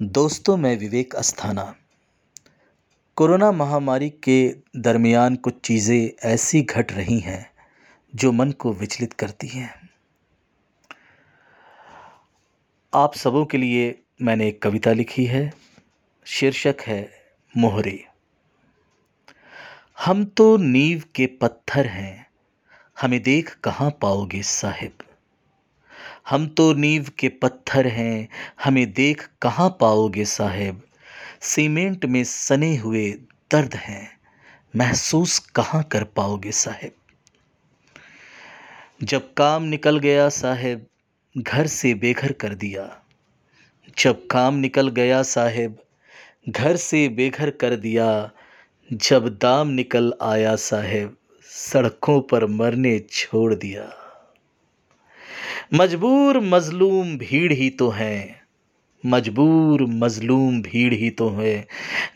दोस्तों मैं विवेक अस्थाना। कोरोना महामारी के दरमियान कुछ चीज़ें ऐसी घट रही हैं जो मन को विचलित करती हैं। आप सबों के लिए मैंने एक कविता लिखी है। शीर्षक है, मोहरे। हम तो नींव के पत्थर हैं, हमें देख कहाँ पाओगे साहिब? हम तो नींव के पत्थर हैं, हमें देख कहाँ पाओगे साहेब? सीमेंट में सने हुए दर्द हैं, महसूस कहाँ कर पाओगे साहेब? जब काम निकल गया साहेब, घर से बेघर कर दिया। जब काम निकल गया साहेब, घर से बेघर कर दिया। जब दाम निकल आया साहेब, सड़कों पर मरने छोड़ दिया। मजबूर मजलूम भीड़ ही तो है। मजबूर मजलूम भीड़ ही तो है।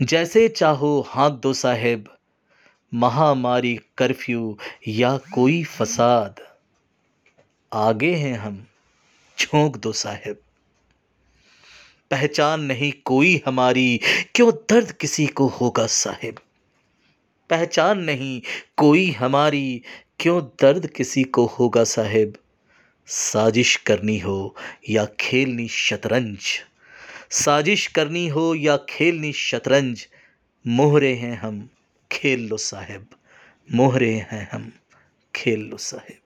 जैसे चाहो हाथ दो साहेब, महामारी कर्फ्यू या कोई फसाद। आगे हैं हम, झोंक दो साहेब। पहचान नहीं कोई हमारी, क्यों दर्द किसी को होगा साहेब? पहचान नहीं कोई हमारी, क्यों दर्द किसी को होगा साहेब? साजिश करनी हो या खेलनी शतरंज? साजिश करनी हो या खेलनी शतरंज? मोहरे हैं हम, खेल लो साहेब, मोहरे हैं हम, खेल लो साहेब।